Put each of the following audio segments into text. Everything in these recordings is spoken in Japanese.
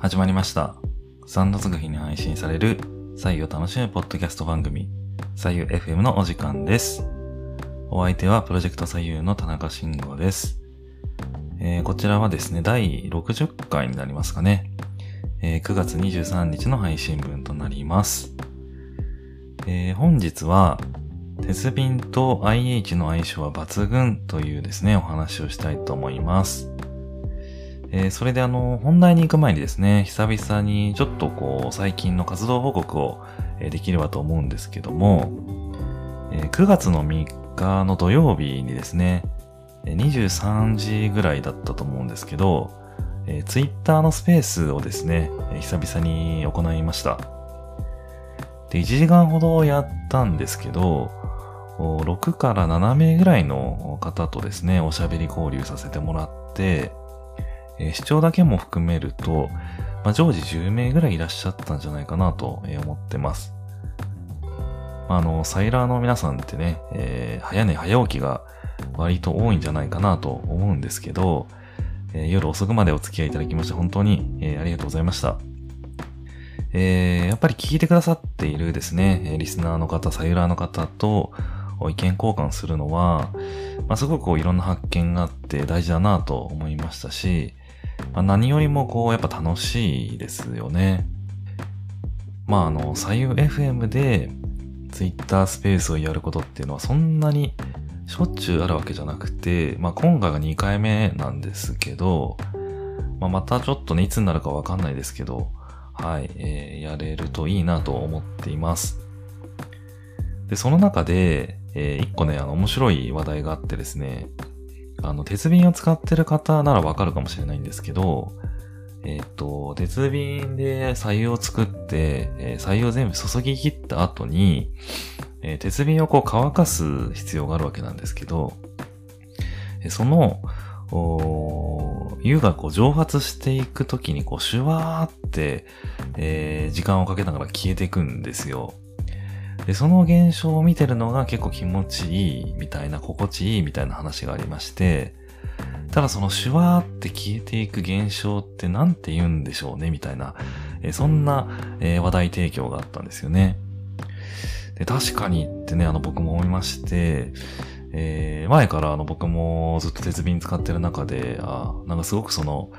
始まりました。3月日に配信される採用楽しむポッドキャスト番組、採用 FM のお時間です。お相手はプロジェクト採用の田中慎吾です。えーこちらはですね、第60回になりますかね。えー9月23日の配信分となります。えー本日は、鉄瓶と IH の相性は抜群というですね、お話をしたいと思います。えーそれであの、本題に行く前にですね、久々にちょっとこう、最近の活動報告を、えできればと思うんですけども、えー9月の3日の土曜日にですね、23時ぐらいだったと思うんですけど、えー、Twitter のスペースをですね、え久々に行いました。で、1時間ほどやったんですけど、6から7名ぐらいの方とですね、おしゃべり交流させてもらって、えー視聴だけも含めると、まあ、常時10名ぐらいいらっしゃったんじゃないかなと思ってます。まあの、サイラーの皆さんってね、えー早寝早起きが割と多いんじゃないかなと思うんですけど、えー夜遅くまでお付き合いいただきまして本当に、えーありがとうございました。えやっぱり聞いてくださっているですね、えリスナーの方、サイラーの方と意見交換するのは、まあ、すごくこういろんな発見があって大事だなと思いましたし、まあ、何よりもこうやっぱ楽しいですよね。まああの、左右 FM で Twitter スペースをやることっていうのはそんなにしょっちゅうあるわけじゃなくて、まあ今回が2回目なんですけど、まあまたちょっとね、いつになるかわかんないですけど、はい、えーやれるといいなと思っています。で、その中で、えー一個ね、あの、面白い話題があってですね、あの、鉄瓶を使ってる方ならわかるかもしれないんですけど、えっ、と、鉄瓶で左右を作って、えー左右を全部注ぎ切った後に、えー鉄瓶をこう乾かす必要があるわけなんですけど、えその、おー湯がこう蒸発していくときにこうシュワーって、えー時間をかけながら消えていくんですよ。で、その現象を見てるのが結構気持ちいいみたいな、心地いいみたいな話がありまして、ただそのシュワーって消えていく現象ってなんて言うんでしょうねみたいな、そんな、話題提供があったんですよね。で、確かにってね、あの僕も思いまして、えー前からあの僕もずっと鉄瓶使ってる中で、あなんかすごくその、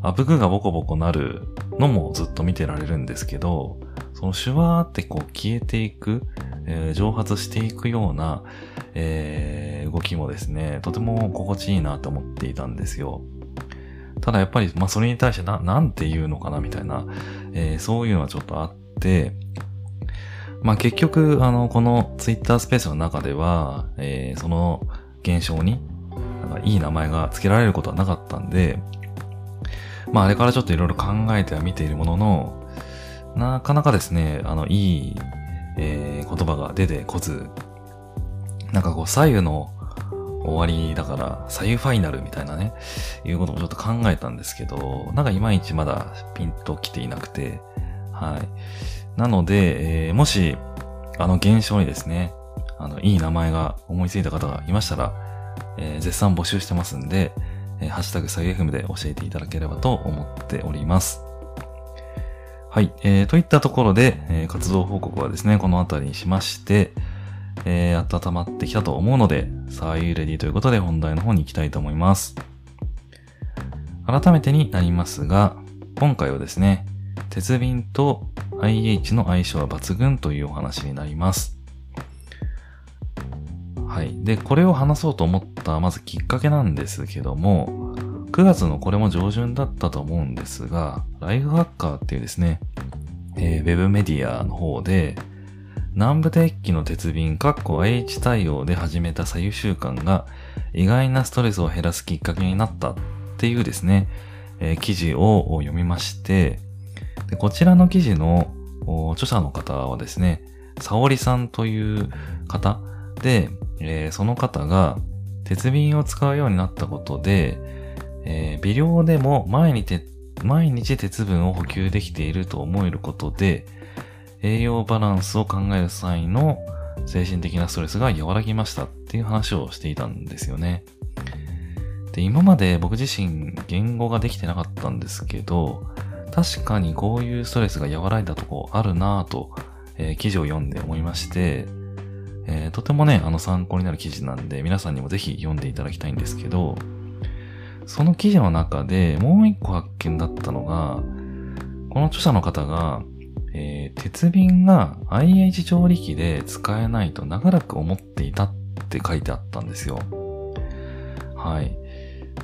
あぶくがボコボコなるのもずっと見てられるんですけど、そのシュワーってこう消えていく、えー蒸発していくような、えー動きもですね、とても心地いいなと思っていたんですよ。ただやっぱり、まあそれに対してな、なんて言うのかなみたいな、えーそういうのはちょっとあって、まあ結局、あの、このツイッタースペースの中では、えーその現象に、なんかいい名前が付けられることはなかったんで、まああれからちょっといろいろ考えては見ているものの、なかなかですね、あの、いい、えー言葉が出てこず、なんかこう左右の終わりだから、左右ファイナルみたいなね、いうこともちょっと考えたんですけど、なんかいまいちまだピンと来ていなくて、はい。なので、えーもし、あの現象にですね、あの、いい名前が思いついた方がいましたら、えー絶賛募集してますんで、えーハッシュタグサイ FM で教えていただければと思っております。はい。えー、といったところで、えー活動報告はですね、この辺りにしまして、えー、温まってきたと思うので、さあ、ゆレディということで本題の方に行きたいと思います。改めてになりますが、今回はですね、鉄瓶と IH の相性は抜群というお話になります。はい。で、これを話そうと思った、まずきっかけなんですけども、9月のこれも上旬だったと思うんですが、ライフハッカーっていうですね、えーウェブメディアの方で、南部鉄器の鉄瓶、かっこ H 対応で始めた左右習慣が意外なストレスを減らすきっかけになったっていうですね、えー記事を読みまして、でこちらの記事の著者の方はですね、沙織さんという方で、えーその方が鉄瓶を使うようになったことで、えー微量でも毎日毎日鉄分を補給できていると思えることで、栄養バランスを考える際の精神的なストレスが和らぎましたっていう話をしていたんですよね。で、今まで僕自身言語ができてなかったんですけど、確かにこういうストレスが和らいだとこあるなぁと、えー、記事を読んで思いまして、えー、とてもね、あの参考になる記事なんで、皆さんにもぜひ読んでいただきたいんですけど、その記事の中でもう一個発見だったのが、この著者の方が、えー、鉄瓶が IH 調理器で使えないと長らく思っていたって書いてあったんですよ。はい。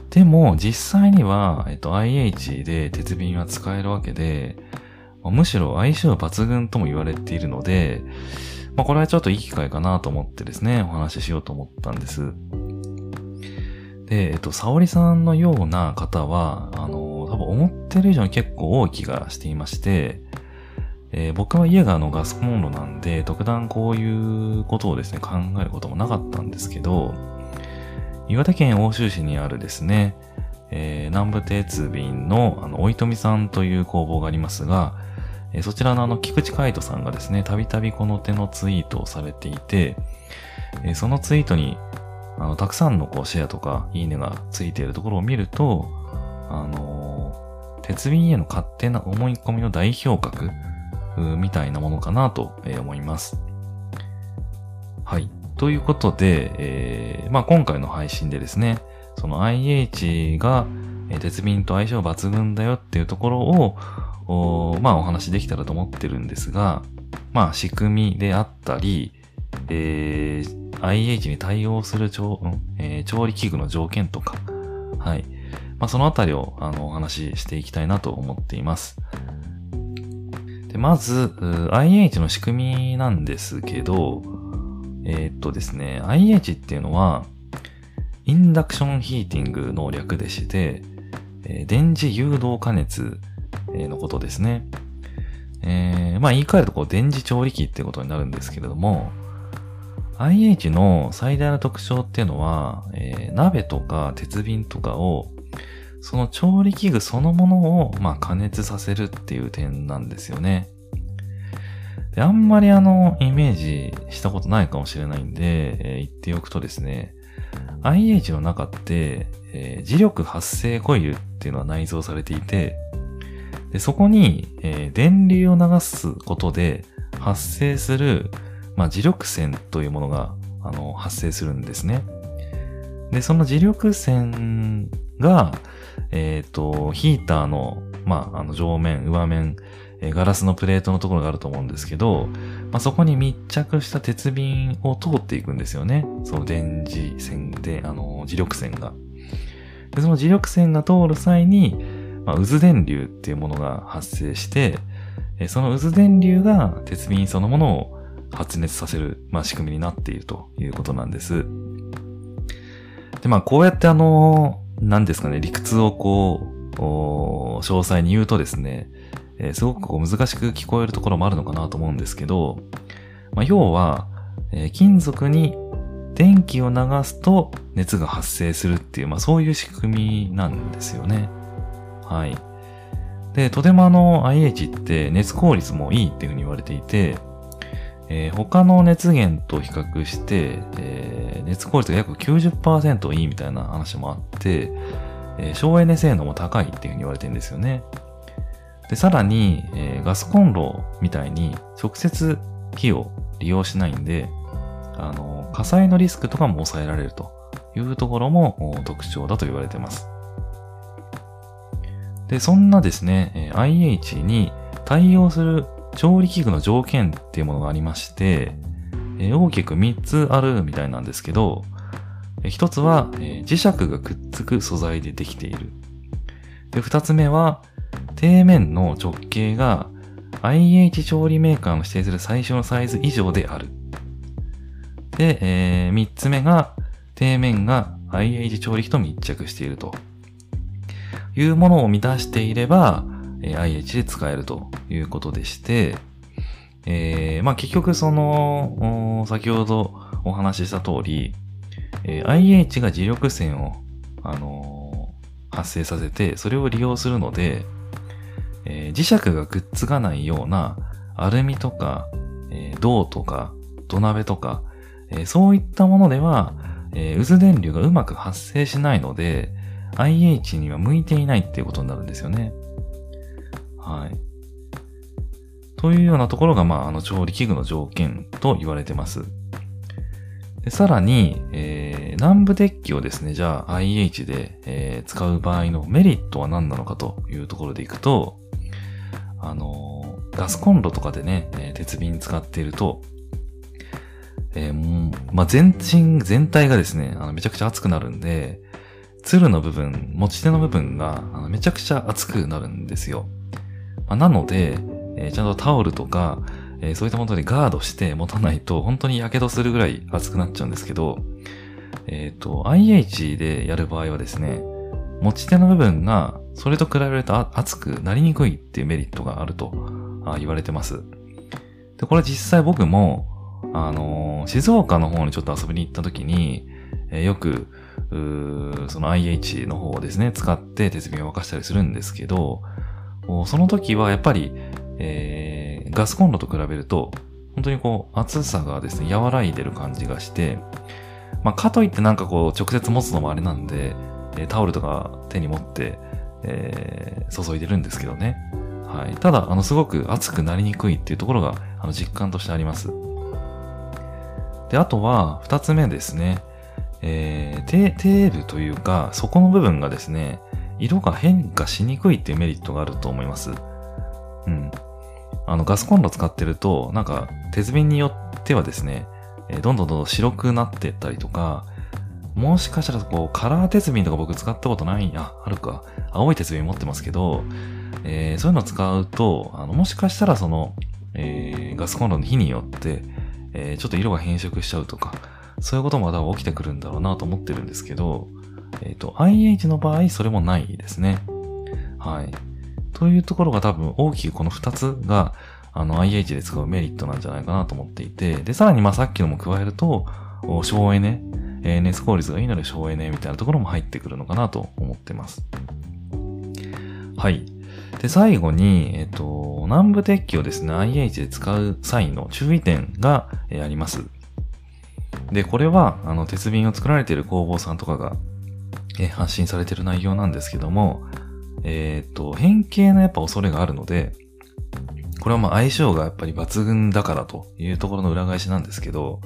でも、実際には、えっと、IH で鉄瓶は使えるわけで、むしろ相性抜群とも言われているので、まあ、これはちょっといい機会かなと思ってですね、お話ししようと思ったんです。で、えっと、沙織さんのような方は、あの、多分思ってる以上に結構多い気がしていまして、えー、僕は家があのガスコンロなんで、特段こういうことをですね、考えることもなかったんですけど、岩手県奥州市にあるですね、えー、南部鉄瓶の、あの、おいとみさんという工房がありますが、えー、そちらのあの、菊池海斗さんがですね、たびたびこの手のツイートをされていて、えー、そのツイートに、あの、たくさんのこう、シェアとか、いいねがついているところを見ると、あの鉄瓶への勝手な思い込みの代表格、みたいなものかなと思います。はい。ということで、えー、まあ、今回の配信でですね、その IH が鉄瓶と相性抜群だよっていうところを、おまあ、お話できたらと思ってるんですが、まあ、仕組みであったり、えー、IH に対応する調,、えー、調理器具の条件とか、はい。まあ、そのあたりを、あの、お話ししていきたいなと思っています。で、まず、IH の仕組みなんですけど、えー、っとですね、IH っていうのは、インダクションヒーティングの略でして、え、電磁誘導加熱のことですね。えー、まあ言い換えるとこう電磁調理器ってことになるんですけれども、IH の最大の特徴っていうのは、えー、鍋とか鉄瓶とかをその調理器具そのものを、まあ、加熱させるっていう点なんですよね。あんまりあの、イメージしたことないかもしれないんで、えー、言っておくとですね、IH の中って、えー、磁力発生コイルっていうのは内蔵されていて、でそこに、え、電流を流すことで発生する、まあ、磁力線というものが、あの、発生するんですね。で、その磁力線が、えっ、ー、と、ヒーターの、まあ、あの上面、上面、え、ガラスのプレートのところがあると思うんですけど、まあ、そこに密着した鉄瓶を通っていくんですよね。その電磁線で、あの、磁力線が。で、その磁力線が通る際に、まあ、渦電流っていうものが発生して、えその渦電流が鉄瓶そのものを発熱させる、まあ、仕組みになっているということなんです。で、まあ、こうやってあの、何ですかね、理屈をこう、詳細に言うとですね、えー、すごくこう難しく聞こえるところもあるのかなと思うんですけど、まあ、要は、えー、金属に電気を流すと熱が発生するっていう、まあそういう仕組みなんですよね。はい。で、とてもあの IH って熱効率もいいっていうふうに言われていて、えー、他の熱源と比較して、えー、熱効率が約90%いいみたいな話もあって、えー、省エネ性能も高いっていうふうに言われてるんですよね。で、さらに、え、ガスコンロみたいに直接火を利用しないんで、あの、火災のリスクとかも抑えられるというところも特徴だと言われてます。で、そんなですね、IH に対応する調理器具の条件っていうものがありまして、えー、大きく3つあるみたいなんですけど、えー、1つは、え、磁石がくっつく素材でできている。で、2つ目は、底面の直径が IH 調理メーカーの指定する最初のサイズ以上である。で、えー、3つ目が、底面が IH 調理器と密着しているというものを満たしていれば、え IH で使えるということでして、えー、まあ結局その、先ほどお話しした通り、えー、IH が磁力線を、あのー、発生させて、それを利用するので、えー、磁石がくっつかないようなアルミとか、えー、銅とか、土鍋とか、えー、そういったものでは、えー、渦電流がうまく発生しないので、IH には向いていないっていうことになるんですよね。はい。というようなところが、まあ、あの、調理器具の条件と言われてます。さらに、えー、南部デッキをですね、じゃあ IH で、えー、使う場合のメリットは何なのかというところでいくと、あのー、ガスコンロとかでね、え、鉄瓶使っていると、えー、まあ、全身、全体がですね、あの、めちゃくちゃ熱くなるんで、鶴の部分、持ち手の部分が、あのめちゃくちゃ熱くなるんですよ。まあ、なので、えー、ちゃんとタオルとか、えー、そういったものでガードして持たないと、本当に火傷するぐらい熱くなっちゃうんですけど、えっ、ー、と、IH でやる場合はですね、持ち手の部分が、それと比べると熱くなりにくいっていうメリットがあると言われてます。で、これ実際僕も、あのー、静岡の方にちょっと遊びに行った時に、えー、よく、その IH の方をですね、使って鉄瓶を沸かしたりするんですけど、その時はやっぱり、えー、ガスコンロと比べると、本当にこう、熱さがですね、和らいでる感じがして、まあ、かといってなんかこう、直接持つのもあれなんで、えタオルとか手に持って、えー、注いでるんですけどね。はい。ただ、あの、すごく熱くなりにくいっていうところが、あの、実感としてあります。で、あとは、二つ目ですね。えー、テーブというか、底の部分がですね、色が変化しにくいっていうメリットがあると思います。うん。あの、ガスコンロ使ってると、なんか、鉄瓶によってはですね、えー、どんどんどんどん白くなってったりとか、もしかしたらこう、カラー鉄瓶とか僕使ったことない、あ、あるか。青い鉄瓶持ってますけど、えー、そういうのを使うと、あの、もしかしたらその、えー、ガスコンロの火によって、えー、ちょっと色が変色しちゃうとか、そういうこともまだ起きてくるんだろうなと思ってるんですけど、えっ、ー、と、IH の場合、それもないですね。はい。というところが多分大きくこの2つが、あの、IH で使うメリットなんじゃないかなと思っていて、で、さらにまあさっきのも加えると、省エネ、えー、熱効率がいいので省エネみたいなところも入ってくるのかなと思ってます。はい。で、最後に、えっ、ー、と、南部鉄器をですね、IH で使う際の注意点が、えー、あります。で、これは、あの、鉄瓶を作られている工房さんとかが、えー、発信されてる内容なんですけども、えっ、と、変形のやっぱ恐れがあるので、これはまあ相性がやっぱり抜群だからというところの裏返しなんですけど、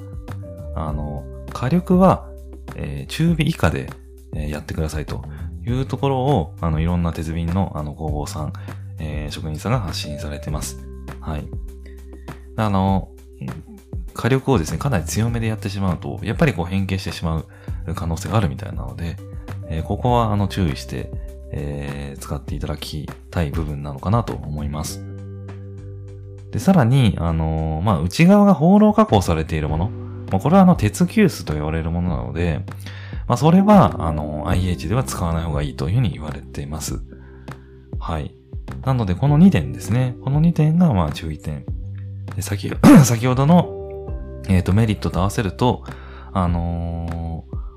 あの、火力は、えー、中火以下で、えー、やってくださいというところを、あの、いろんな鉄瓶のあの工房さん、えー、職人さんが発信されてます。はい。あの、火力をですね、かなり強めでやってしまうと、やっぱりこう変形してしまう可能性があるみたいなので、えー、ここはあの注意して、えー、使っていただきたい部分なのかなと思います。で、さらに、あのー、まあ、内側が放浪加工されているもの。まあ、これはあの、鉄急須と言われるものなので、まあ、それは、あの、IH では使わない方がいいというふうに言われています。はい。なので、この2点ですね。この2点が、まあ、注意点。で先 先ほどのえっ、ー、と、メリットと合わせると、あのー、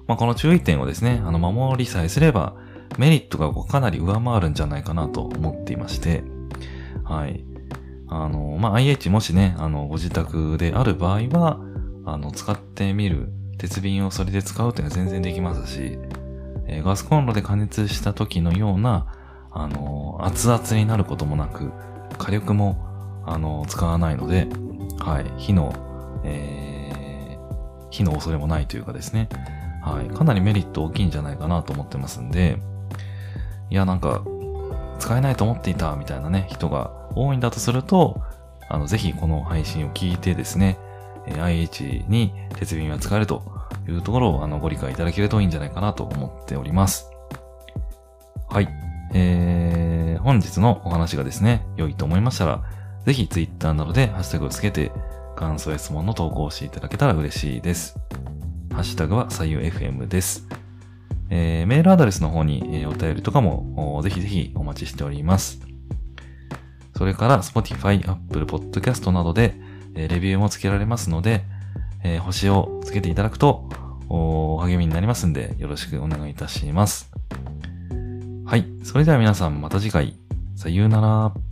まあ、この注意点をですね、あの、守りさえすれば、メリットがかなり上回るんじゃないかなと思っていまして、はい。あの、まあ、IH もしね、あの、ご自宅である場合は、あの、使ってみる、鉄瓶をそれで使うっていうのは全然できますし、えー、ガスコンロで加熱した時のような、あの、熱々になることもなく、火力も、あの、使わないので、はい、火のえー、火の恐れもないというかですね、はい、かなりメリット大きいんじゃないかなと思ってますんで、いや、なんか、使えないと思っていたみたいなね、人が多いんだとすると、あの、ぜひこの配信を聞いてですね、IH に鉄瓶は使えるというところをあのご理解いただけるといいんじゃないかなと思っております。はい。えー、本日のお話がですね、良いと思いましたら、ぜひ Twitter などでハッシュタグをつけて感想や質問の投稿をしていただけたら嬉しいです。ハッシュタグは左右 FM です。えー、メールアドレスの方に、えー、お便りとかもぜひぜひお待ちしております。それから Spotify、Apple Podcast などで、えー、レビューもつけられますので、えー、星をつけていただくとお励みになりますんでよろしくお願いいたします。はい。それでは皆さんまた次回。さようなら。